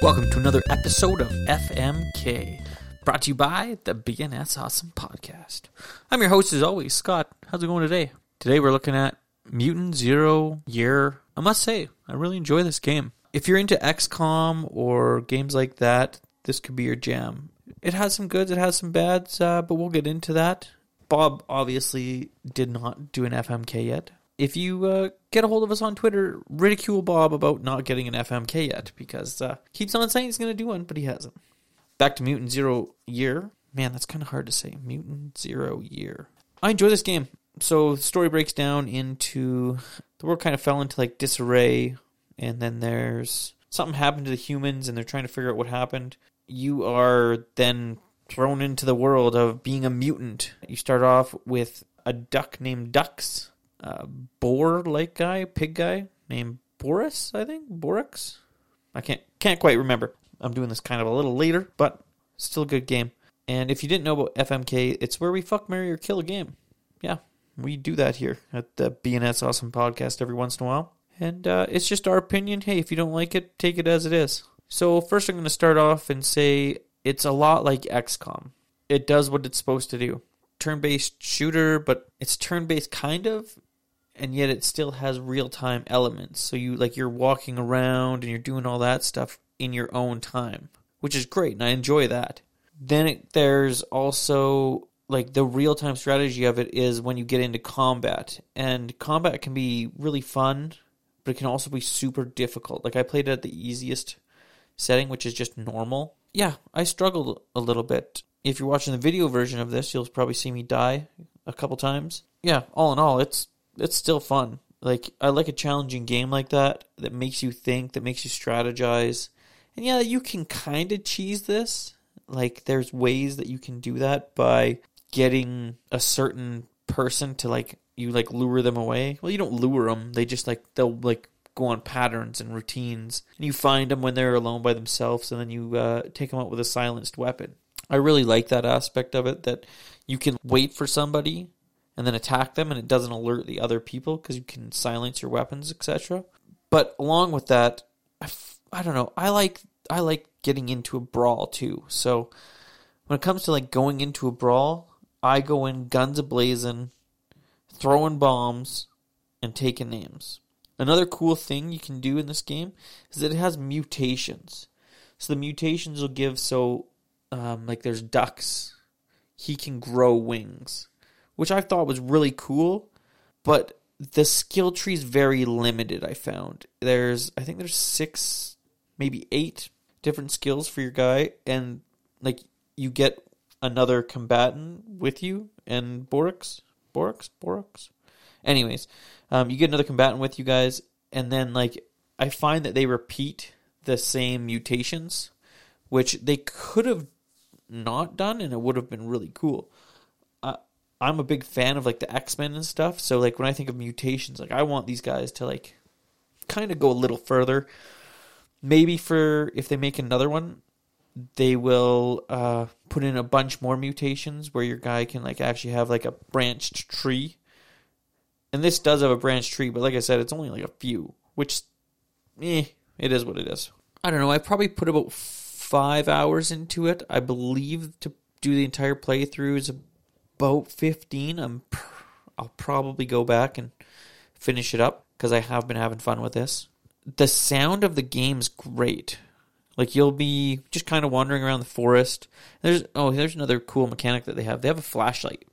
Welcome to another episode of FMK, brought to you by the BNS Awesome Podcast. I'm your host, as always, Scott. How's it going today? Today we're looking at Mutant Zero Year. I must say, I really enjoy this game. If you're into XCOM or games like that, this could be your jam. It has some goods, it has some bads, uh, but we'll get into that. Bob obviously did not do an FMK yet. If you uh, get a hold of us on Twitter, ridicule Bob about not getting an FMK yet because uh, keeps on saying he's going to do one, but he hasn't. Back to Mutant Zero Year. Man, that's kind of hard to say. Mutant Zero Year. I enjoy this game. So the story breaks down into the world kind of fell into like disarray, and then there's something happened to the humans, and they're trying to figure out what happened. You are then thrown into the world of being a mutant. You start off with a duck named Dux, a boar like guy, pig guy named Boris, I think Borix. I can't can't quite remember. I'm doing this kind of a little later, but still a good game. And if you didn't know about FMK, it's where we fuck, marry, or kill a game. Yeah, we do that here at the BNS Awesome Podcast every once in a while. And uh, it's just our opinion. Hey, if you don't like it, take it as it is. So first, I'm going to start off and say it's a lot like XCOM. It does what it's supposed to do. Turn-based shooter, but it's turn-based kind of, and yet it still has real-time elements. So you like you're walking around and you're doing all that stuff in your own time, which is great, and I enjoy that. Then it, there's also like the real-time strategy of it is when you get into combat, and combat can be really fun, but it can also be super difficult. Like I played it at the easiest setting, which is just normal. Yeah, I struggled a little bit. If you're watching the video version of this, you'll probably see me die a couple times. Yeah, all in all, it's it's still fun. Like I like a challenging game like that that makes you think, that makes you strategize. And yeah, you can kind of cheese this. Like there's ways that you can do that by getting a certain person to like you like lure them away. Well, you don't lure them. They just like they'll like go on patterns and routines. And you find them when they're alone by themselves, and then you uh, take them out with a silenced weapon. I really like that aspect of it that you can wait for somebody and then attack them, and it doesn't alert the other people because you can silence your weapons, etc. But along with that, I f- I don't know. I like I like getting into a brawl too. So when it comes to like going into a brawl, I go in guns ablazing, throwing bombs, and taking names. Another cool thing you can do in this game is that it has mutations. So the mutations will give so um, like there's ducks, he can grow wings, which I thought was really cool, but the skill tree is very limited. I found there's I think there's six, maybe eight different skills for your guy, and like you get another combatant with you and Borix, Borix, Borix. Anyways, um, you get another combatant with you guys, and then like I find that they repeat the same mutations, which they could have not done, and it would have been really cool. I'm a big fan of like the X Men and stuff, so like when I think of mutations, like I want these guys to like kind of go a little further. Maybe for if they make another one, they will uh, put in a bunch more mutations where your guy can like actually have like a branched tree. And this does have a branched tree, but like I said, it's only like a few, which, eh, it is what it is. I don't know. I probably put about five hours into it. I believe to do the entire playthrough is about fifteen. I'm, I'll probably go back and finish it up because I have been having fun with this. The sound of the game's great. Like you'll be just kind of wandering around the forest. There's oh, there's another cool mechanic that they have. They have a flashlight,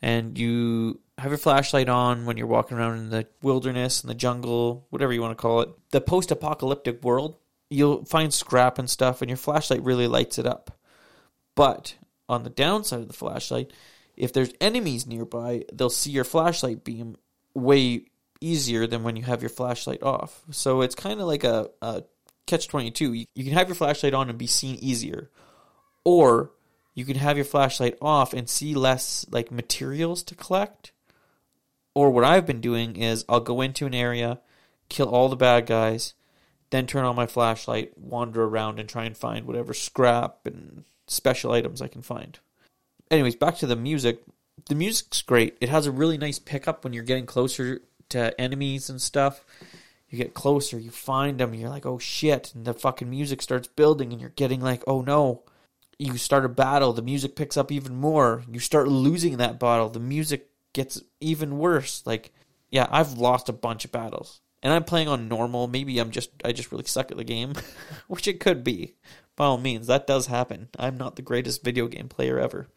and you have your flashlight on when you're walking around in the wilderness and the jungle, whatever you want to call it. The post-apocalyptic world, you'll find scrap and stuff, and your flashlight really lights it up. But on the downside of the flashlight, if there's enemies nearby, they'll see your flashlight beam way easier than when you have your flashlight off. So it's kind of like a, a catch 22 you, you can have your flashlight on and be seen easier. Or you can have your flashlight off and see less like materials to collect. Or what i've been doing is i'll go into an area kill all the bad guys then turn on my flashlight wander around and try and find whatever scrap and special items i can find anyways back to the music the music's great it has a really nice pickup when you're getting closer to enemies and stuff you get closer, you find them, you're like, oh shit, and the fucking music starts building, and you're getting like, oh no. You start a battle, the music picks up even more. You start losing that battle, the music gets even worse. Like, yeah, I've lost a bunch of battles, and I'm playing on normal. Maybe I'm just I just really suck at the game, which it could be. By all means, that does happen. I'm not the greatest video game player ever,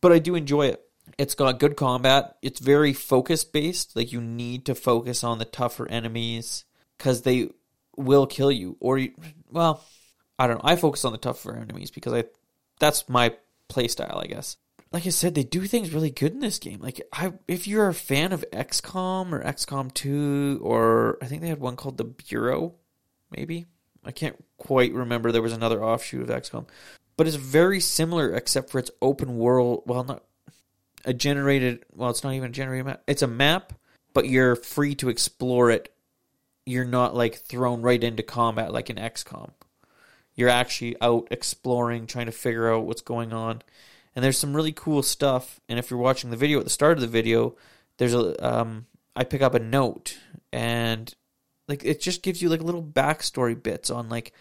but I do enjoy it. It's got good combat. It's very focus based. Like you need to focus on the tougher enemies because they will kill you. Or you, well, I don't know. I focus on the tougher enemies because I that's my playstyle, I guess. Like I said, they do things really good in this game. Like I, if you're a fan of XCOM or XCOM Two, or I think they had one called the Bureau, maybe I can't quite remember. There was another offshoot of XCOM, but it's very similar except for its open world. Well, not a generated. Well, it's not even a generated map. It's a map, but you're free to explore it. You're not like thrown right into combat like in XCOM. You're actually out exploring, trying to figure out what's going on. And there's some really cool stuff. And if you're watching the video at the start of the video, there's a um, I pick up a note and like it just gives you like little backstory bits on like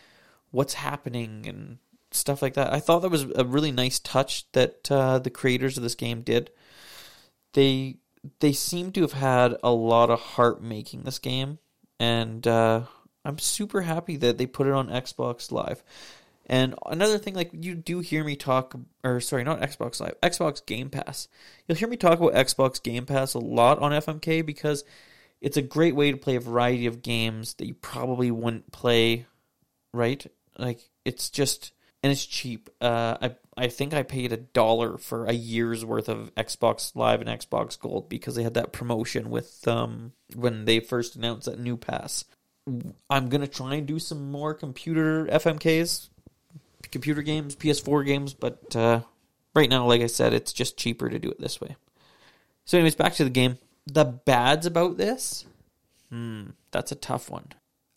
what's happening and stuff like that. I thought that was a really nice touch that uh, the creators of this game did. They they seem to have had a lot of heart making this game, and uh, I'm super happy that they put it on Xbox Live. And another thing, like you do hear me talk, or sorry, not Xbox Live, Xbox Game Pass. You'll hear me talk about Xbox Game Pass a lot on FMK because it's a great way to play a variety of games that you probably wouldn't play, right? Like it's just and it's cheap. Uh, I I think I paid a dollar for a year's worth of Xbox Live and Xbox Gold because they had that promotion with um when they first announced that new pass. I'm gonna try and do some more computer FMKs, computer games, PS4 games, but uh, right now, like I said, it's just cheaper to do it this way. So, anyways, back to the game. The bads about this, hmm, that's a tough one.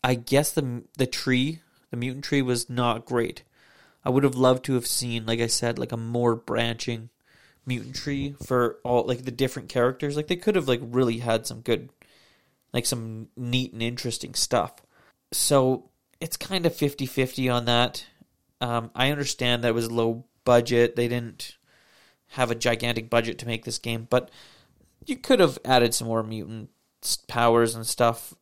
I guess the the tree, the mutant tree, was not great I would have loved to have seen, like I said, like a more branching mutant tree for all like the different characters. Like they could have like really had some good, like some neat and interesting stuff. So it's kind of 50-50 on that. Um, I understand that it was low budget. They didn't have a gigantic budget to make this game, but you could have added some more mutant powers and stuff.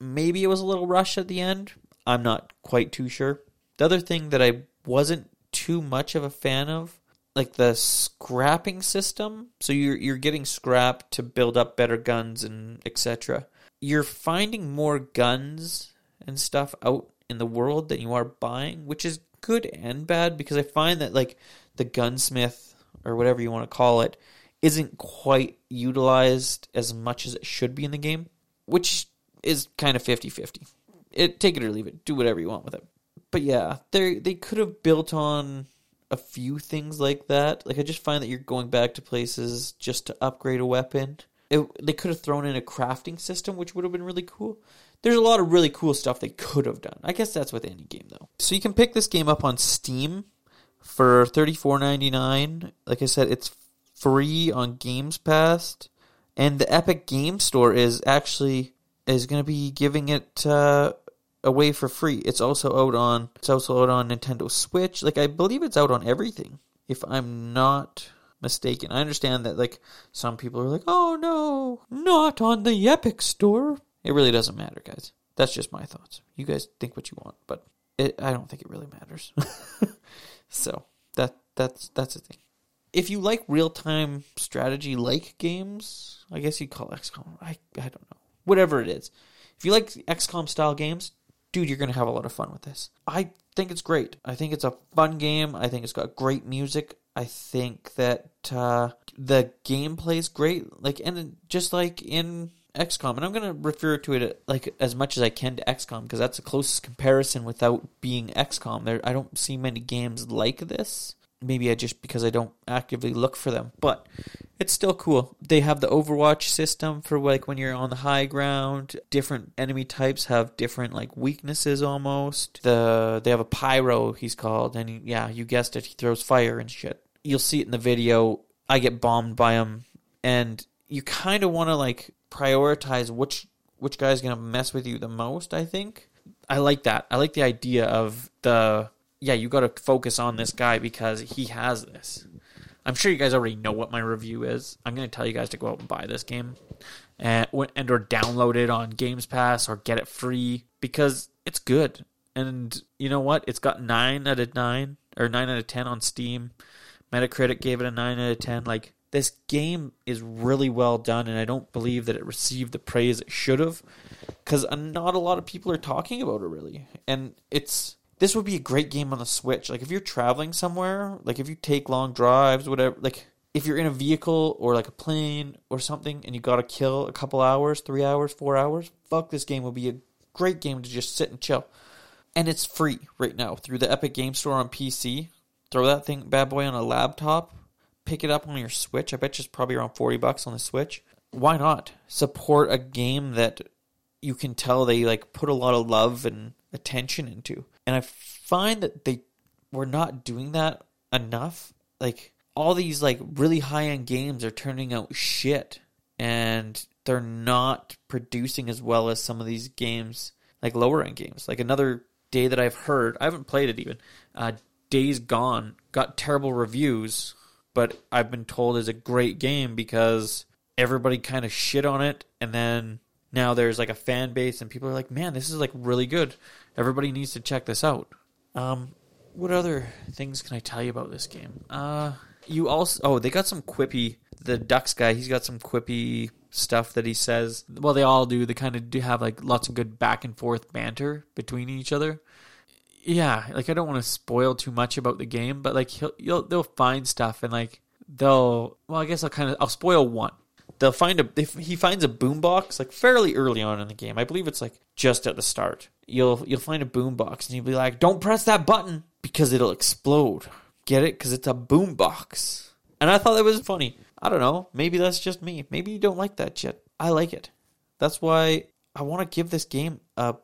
Maybe it was a little rush at the end. I'm not quite too sure. The other thing that I wasn't too much of a fan of like the scrapping system. So you're you're getting scrap to build up better guns and etc. You're finding more guns and stuff out in the world than you are buying, which is good and bad because I find that like the gunsmith or whatever you want to call it isn't quite utilized as much as it should be in the game, which is kind of 50-50. It take it or leave it. Do whatever you want with it but yeah, they they could have built on a few things like that. Like I just find that you're going back to places just to upgrade a weapon. It, they could have thrown in a crafting system, which would have been really cool. There's a lot of really cool stuff they could have done. I guess that's with any game though. So you can pick this game up on Steam for thirty four ninety nine. Like I said, it's free on Games Pass, and the Epic Game Store is actually is going to be giving it uh, away for free. It's also out on it's also out on Nintendo Switch. Like I believe it's out on everything. If I'm not mistaken. I understand that like some people are like, "Oh no, not on the Epic Store." It really doesn't matter, guys. That's just my thoughts. You guys think what you want, but it, I don't think it really matters. so that that's that's the thing. If you like real time strategy like games, I guess you'd call XCOM. I I don't know. Whatever it is. If you like XCOM style games, dude, you're to have a lot of fun with this. I think it's great. I think it's a fun game. I think it's got great music. I think that uh, the gameplay is great. Like, and just like in XCOM, and I'm to refer to it like as much as I can to XCOM because that's the closest comparison without being XCOM. There, I don't see many games like this. Maybe I just because I don't actively look for them, but it's still cool. They have the Overwatch system for like when you're on the high ground. Different enemy types have different like weaknesses almost. The they have a pyro he's called, and he, yeah, you guessed it, he throws fire and shit. You'll see it in the video. I get bombed by him, and you kind of want to like prioritize which which guy's gonna mess with you the most. I think I like that. I like the idea of the yeah. You got to focus on this guy because he has this. I'm sure you guys already know what my review is. I'm gonna tell you guys to go out and buy this game, and and or download it on Games Pass or get it free because it's good. And you know what? It's got nine out of nine or nine out of ten on Steam. Metacritic gave it a nine out of ten. Like this game is really well done, and I don't believe that it received the praise it should have, because uh, not a lot of people are talking about it really. And it's this would be a great game on the Switch. Like if you're traveling somewhere, like if you take long drives, whatever. Like if you're in a vehicle or like a plane or something, and you got to kill a couple hours, three hours, four hours, fuck, this game would be a great game to just sit and chill. And it's free right now through the Epic Game Store on PC. Throw that thing bad boy on a laptop pick it up on your Switch. I bet you it's probably around 40 bucks on the Switch. Why not support a game that you can tell they like put a lot of love and attention into? And I find that they were not doing that enough. Like all these like really high-end games are turning out shit and they're not producing as well as some of these games like lower end games. Like another day that I've heard, I haven't played it even. Uh, Days Gone got terrible reviews but I've been told is a great game because everybody kind of shit on it, and then now there's like a fan base, and people are like, "Man, this is like really good. Everybody needs to check this out." Um, what other things can I tell you about this game? Uh, you also oh they got some quippy. The Ducks guy, he's got some quippy stuff that he says. Well, they all do. They kind of do have like lots of good back and forth banter between each other yeah, like I don't want to spoil too much about the game, but like he'll, you'll they'll find stuff and like they'll well, I guess I'll kind of I'll spoil one. They'll find a they, he finds a boombox like fairly early on in the game. I believe it's like just at the start. You'll you'll find a boombox and you'll be like, "Don't press that button because it'll explode." Get it? Because it's a boombox. And I thought that was funny. I don't know. Maybe that's just me. Maybe you don't like that shit. I like it. That's why I want to give this game a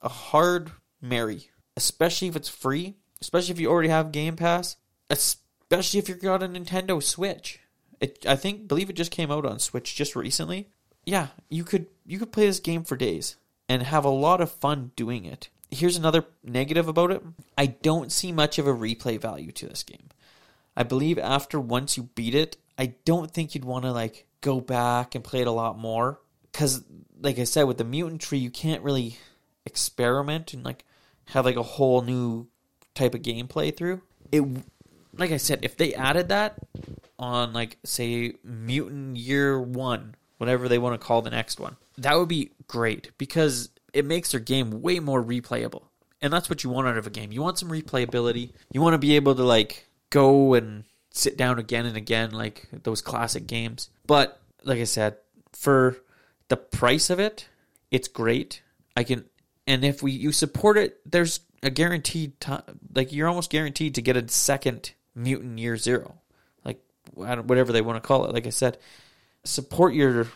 a hard marry especially if it's free, especially if you already have Game Pass, especially if you've got a Nintendo Switch. It, I think, believe it just came out on Switch just recently. Yeah, you could you could play this game for days and have a lot of fun doing it. Here's another negative about it. I don't see much of a replay value to this game. I believe after once you beat it, I don't think you'd want to like go back and play it a lot more cuz like I said with the mutant tree you can't really experiment and like have like a whole new type of gameplay through. It like I said, if they added that on like say Mutant Year 1, whatever they want to call the next one, that would be great because it makes their game way more replayable. And that's what you want out of a game. You want some replayability. You want to be able to like go and sit down again and again like those classic games. But like I said, for the price of it, it's great. I can and if we you support it, there's a guaranteed time. Like you're almost guaranteed to get a second mutant year zero, like whatever they want to call it. Like I said, support your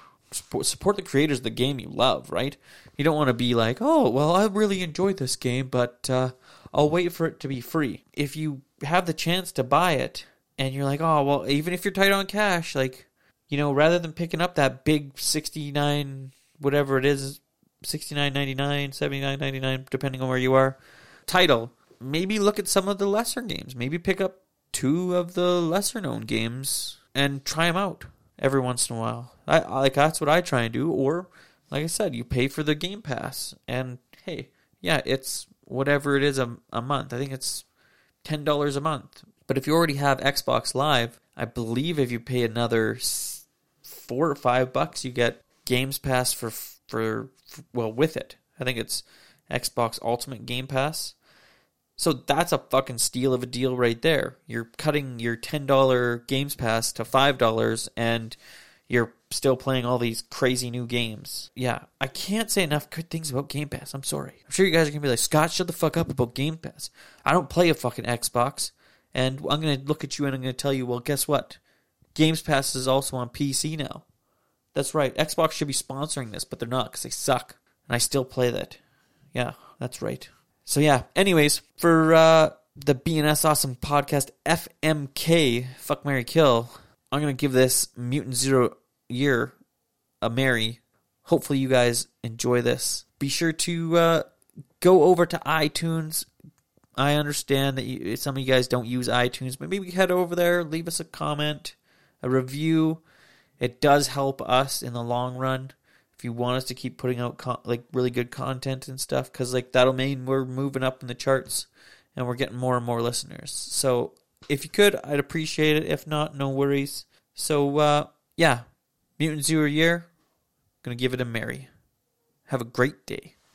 support the creators of the game you love. Right? You don't want to be like, oh well, I really enjoyed this game, but uh, I'll wait for it to be free. If you have the chance to buy it, and you're like, oh well, even if you're tight on cash, like you know, rather than picking up that big sixty nine whatever it is $69.99, $79.99, depending on where you are. Title. Maybe look at some of the lesser games. Maybe pick up two of the lesser known games and try them out every once in a while. I like that's what I try and do. Or, like I said, you pay for the Game Pass, and hey, yeah, it's whatever it is a, a month. I think it's ten dollars a month. But if you already have Xbox Live, I believe if you pay another four or five bucks, you get Games Pass for for, for well with it. I think it's Xbox Ultimate Game Pass. So that's a fucking steal of a deal right there. You're cutting your $10 Games Pass to $5 and you're still playing all these crazy new games. Yeah, I can't say enough good things about Game Pass. I'm sorry. I'm sure you guys are to be like, Scott, shut the fuck up about Game Pass. I don't play a fucking Xbox. And I'm to look at you and I'm to tell you, well, guess what? Games Pass is also on PC now. That's right. Xbox should be sponsoring this, but they're not because they suck. And I still play that. Yeah, that's right. So yeah. Anyways, for uh, the BNS Awesome Podcast FMK Fuck Marry Kill, I'm gonna give this Mutant Zero Year a marry hopefully you guys enjoy this. Be sure to uh, go over to iTunes. I understand that you, some of you guys don't use iTunes, but maybe head over there, leave us a comment, a review. It does help us in the long run if you want us to keep putting out like really good content and stuff because like that'll mean we're moving up in the charts and we're getting more and more listeners so if you could i'd appreciate it. If not no worries. So uh yeah. Mutant zero year gonna give it a merry. Have a great day